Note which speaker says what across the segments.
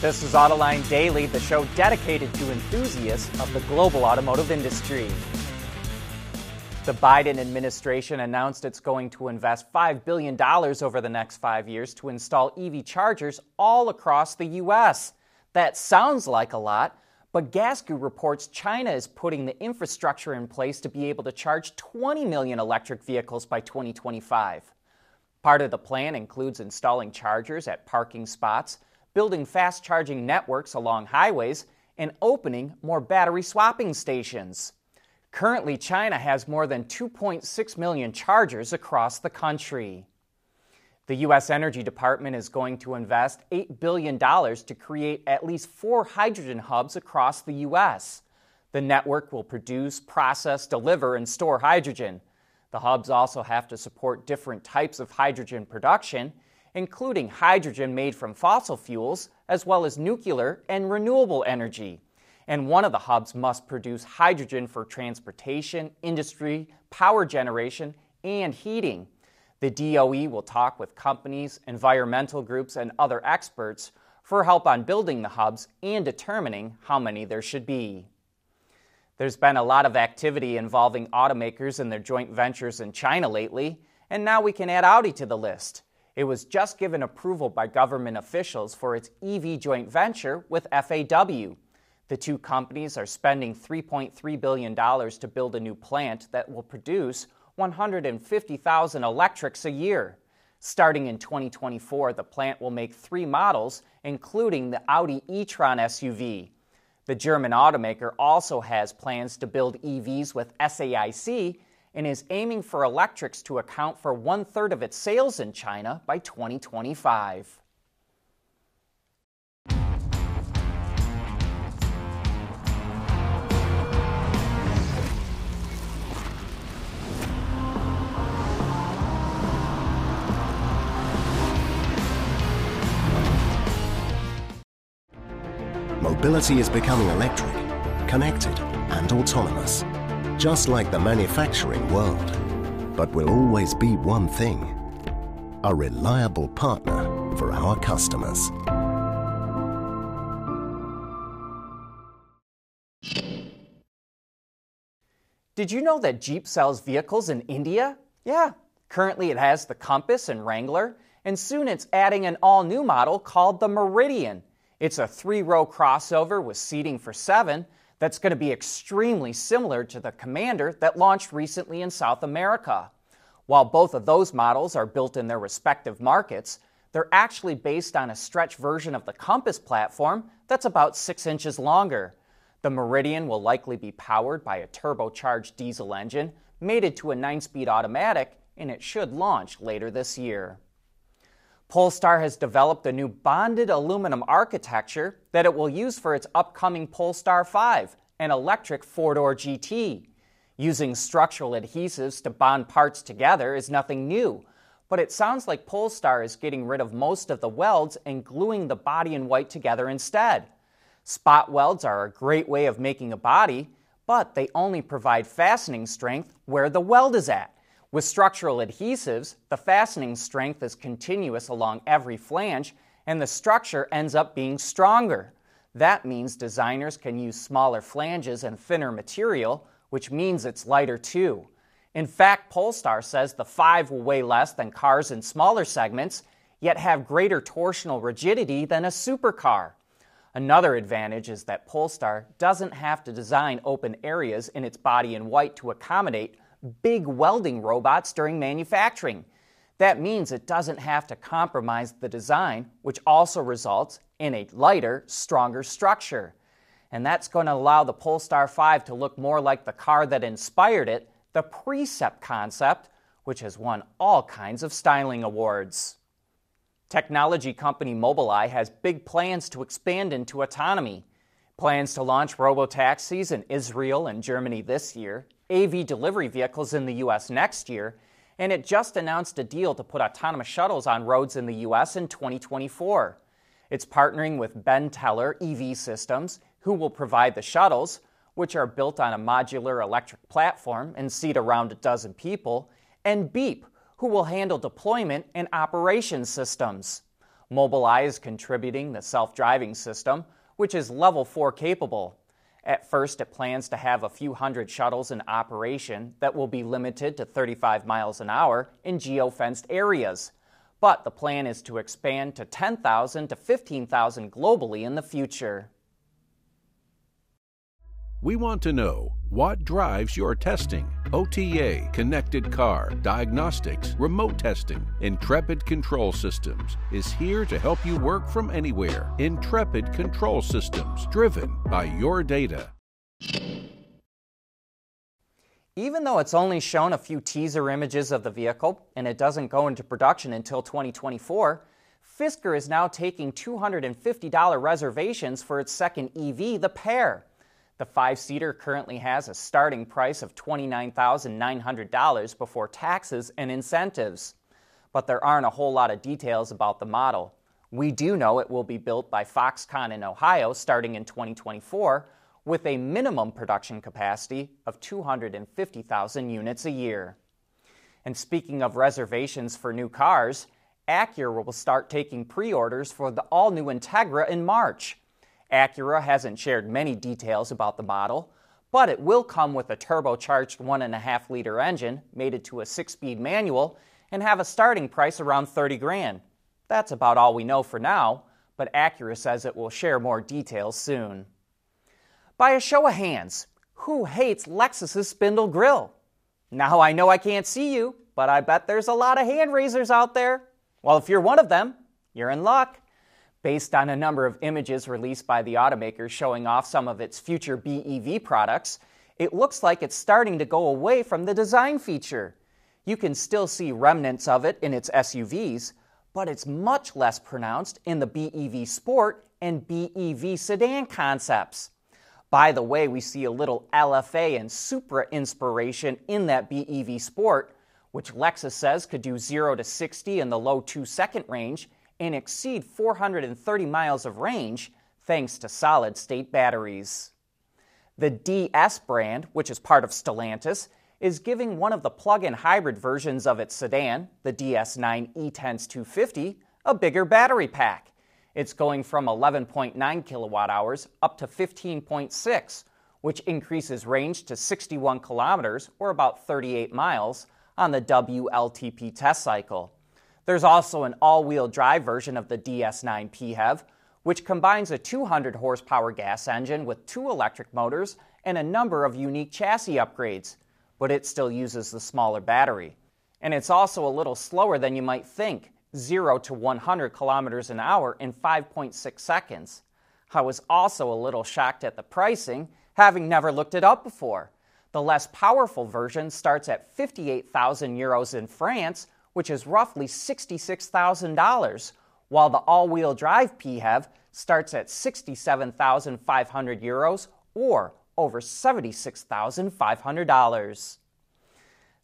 Speaker 1: This is Autoline Daily, the show dedicated to enthusiasts of the global automotive industry. The Biden administration announced it's going to invest $5 billion over the next five years to install EV chargers all across the U.S. That sounds like a lot, but Gasgoo reports China is putting the infrastructure in place to be able to charge 20 million electric vehicles by 2025. Part of the plan includes installing chargers at parking spots building fast charging networks along highways, and opening more battery swapping stations. Currently, China has more than 2.6 million chargers across the country. The U.S. Energy Department is going to invest $8 billion to create at least four hydrogen hubs across the U.S. The network will produce, process, deliver, and store hydrogen. The hubs also have to support different types of hydrogen production including hydrogen made from fossil fuels, as well as nuclear and renewable energy. And one of the hubs must produce hydrogen for transportation, industry, power generation, and heating. The DOE will talk with companies, environmental groups, and other experts for help on building the hubs and determining how many there should be. There's been a lot of activity involving automakers and their joint ventures in China lately, and now we can add Audi to the list. It was just given approval by government officials for its EV joint venture with FAW. The two companies are spending $3.3 billion to build a new plant that will produce 150,000 electrics a year. Starting in 2024, the plant will make three models, including the Audi e tron SUV. The German automaker also has plans to build EVs with SAIC and is aiming for electrics to account for one third of its sales in China by 2025.
Speaker 2: Mobility is becoming electric, connected, and autonomous just like the manufacturing world, but will always be one thing a reliable partner for our customers.
Speaker 1: Did you know that Jeep sells vehicles in India? Yeah. Currently, it has the Compass and Wrangler, and soon it's adding an all new model called the Meridian. It's a three row crossover with seating for seven that's going to be extremely similar to the Commander that launched recently in South America. While both of those models are built in their respective markets, they're actually based on a stretch version of the Compass platform that's about six inches longer. The Meridian will likely be powered by a turbocharged diesel engine mated to a 9 speed automatic, and it should launch later this year. Polestar has developed a new bonded aluminum architecture that it will use for its upcoming Polestar 5, an electric four door GT. Using structural adhesives to bond parts together is nothing new, but it sounds like Polestar is getting rid of most of the welds and gluing the body in white together instead. Spot welds are a great way of making a body, but they only provide fastening strength where the weld is at. With structural adhesives, the fastening strength is continuous along every flange, and the structure ends up being stronger. That means designers can use smaller flanges and thinner material, which means it's lighter too. In fact, Polestar says the 5 will weigh less than cars in smaller segments, yet have greater torsional rigidity than a supercar. Another advantage is that Polestar doesn't have to design open areas in its body in white to accommodate big welding robots during manufacturing. That means it doesn't have to compromise the design, which also results in a lighter, stronger structure. And that's going to allow the Polestar 5 to look more like the car that inspired it, the Precept concept, which has won all kinds of styling awards. Technology company Mobileye has big plans to expand into autonomy. Plans to launch robotaxis in Israel and Germany this year, AV delivery vehicles in the U.S. next year, and it just announced a deal to put autonomous shuttles on roads in the U.S. in 2024. It's partnering with Benteler EV Systems, who will provide the shuttles, which are built on a modular electric platform and seat around a dozen people, and Beep, who will handle deployment and operation systems. Mobileye is contributing the self driving system, which is level 4 capable. At first, it plans to have a few hundred shuttles in operation that will be limited to 35 miles an hour in geofenced areas. But the plan is to expand to 10,000 to 15,000 globally in the future.
Speaker 3: We want to know what drives your testing. OTA, connected car, diagnostics, remote testing. Intrepid Control Systems is here to help you work from anywhere. Intrepid Control Systems, driven by your data.
Speaker 1: Even though it's only shown a few teaser images of the vehicle and it doesn't go into production until 2024, Fisker is now taking $250 reservations for its second EV, the Pear. The five seater currently has a starting price of $29,900 before taxes and incentives. But there aren't a whole lot of details about the model. We do know it will be built by Foxconn in Ohio starting in 2024 with a minimum production capacity of 250,000 units a year. And speaking of reservations for new cars, Acura will start taking pre orders for the all new Integra in March. Acura hasn't shared many details about the model, but it will come with a turbocharged 1.5 liter engine mated to a 6 speed manual and have a starting price around 30 grand. That's about all we know for now, but Acura says it will share more details soon. By a show of hands, who hates Lexus's spindle grill? Now I know I can't see you, but I bet there's a lot of hand raisers out there. Well, if you're one of them, you're in luck. Based on a number of images released by the automaker showing off some of its future BEV products, it looks like it's starting to go away from the design feature. You can still see remnants of it in its SUVs, but it's much less pronounced in the BEV Sport and BEV sedan concepts. By the way, we see a little LFA and Supra inspiration in that BEV Sport, which Lexus says could do 0 to 60 in the low 2 second range and exceed 430 miles of range thanks to solid state batteries. The DS brand, which is part of Stellantis, is giving one of the plug in hybrid versions of its sedan, the DS9 E-Tense 250, a bigger battery pack. It's going from 11.9 kilowatt hours up to 15.6, which increases range to 61 kilometers or about 38 miles on the WLTP test cycle. There's also an all wheel drive version of the DS9 PHEV, which combines a 200 horsepower gas engine with two electric motors and a number of unique chassis upgrades, but it still uses the smaller battery. And it's also a little slower than you might think 0 to 100 kilometers an hour in 5.6 seconds. I was also a little shocked at the pricing, having never looked it up before. The less powerful version starts at 58,000 euros in France, which is roughly $66,000, while the all wheel drive PHEV starts at 67,500 euros or over $76,500.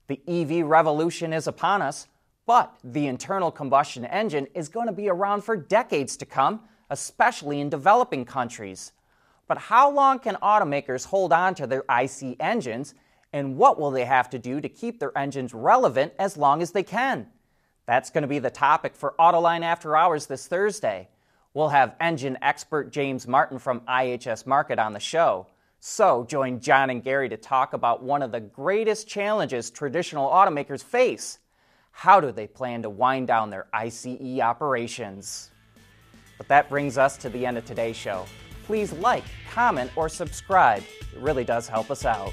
Speaker 1: The EV revolution is upon us, but the internal combustion engine is going to be around for decades to come, especially in developing countries. But how long can automakers hold on to their IC engines and what will they have to do to keep their engines relevant as long as they can? That's going to be the topic for Autoline After Hours this Thursday. We'll have engine expert James Martin from IHS Markit on the show. So join John and Gary to talk about one of the greatest challenges traditional automakers face. How do they plan to wind down their ICE operations? But that brings us to the end of today's show. Please like, comment, or subscribe. It really does help us out.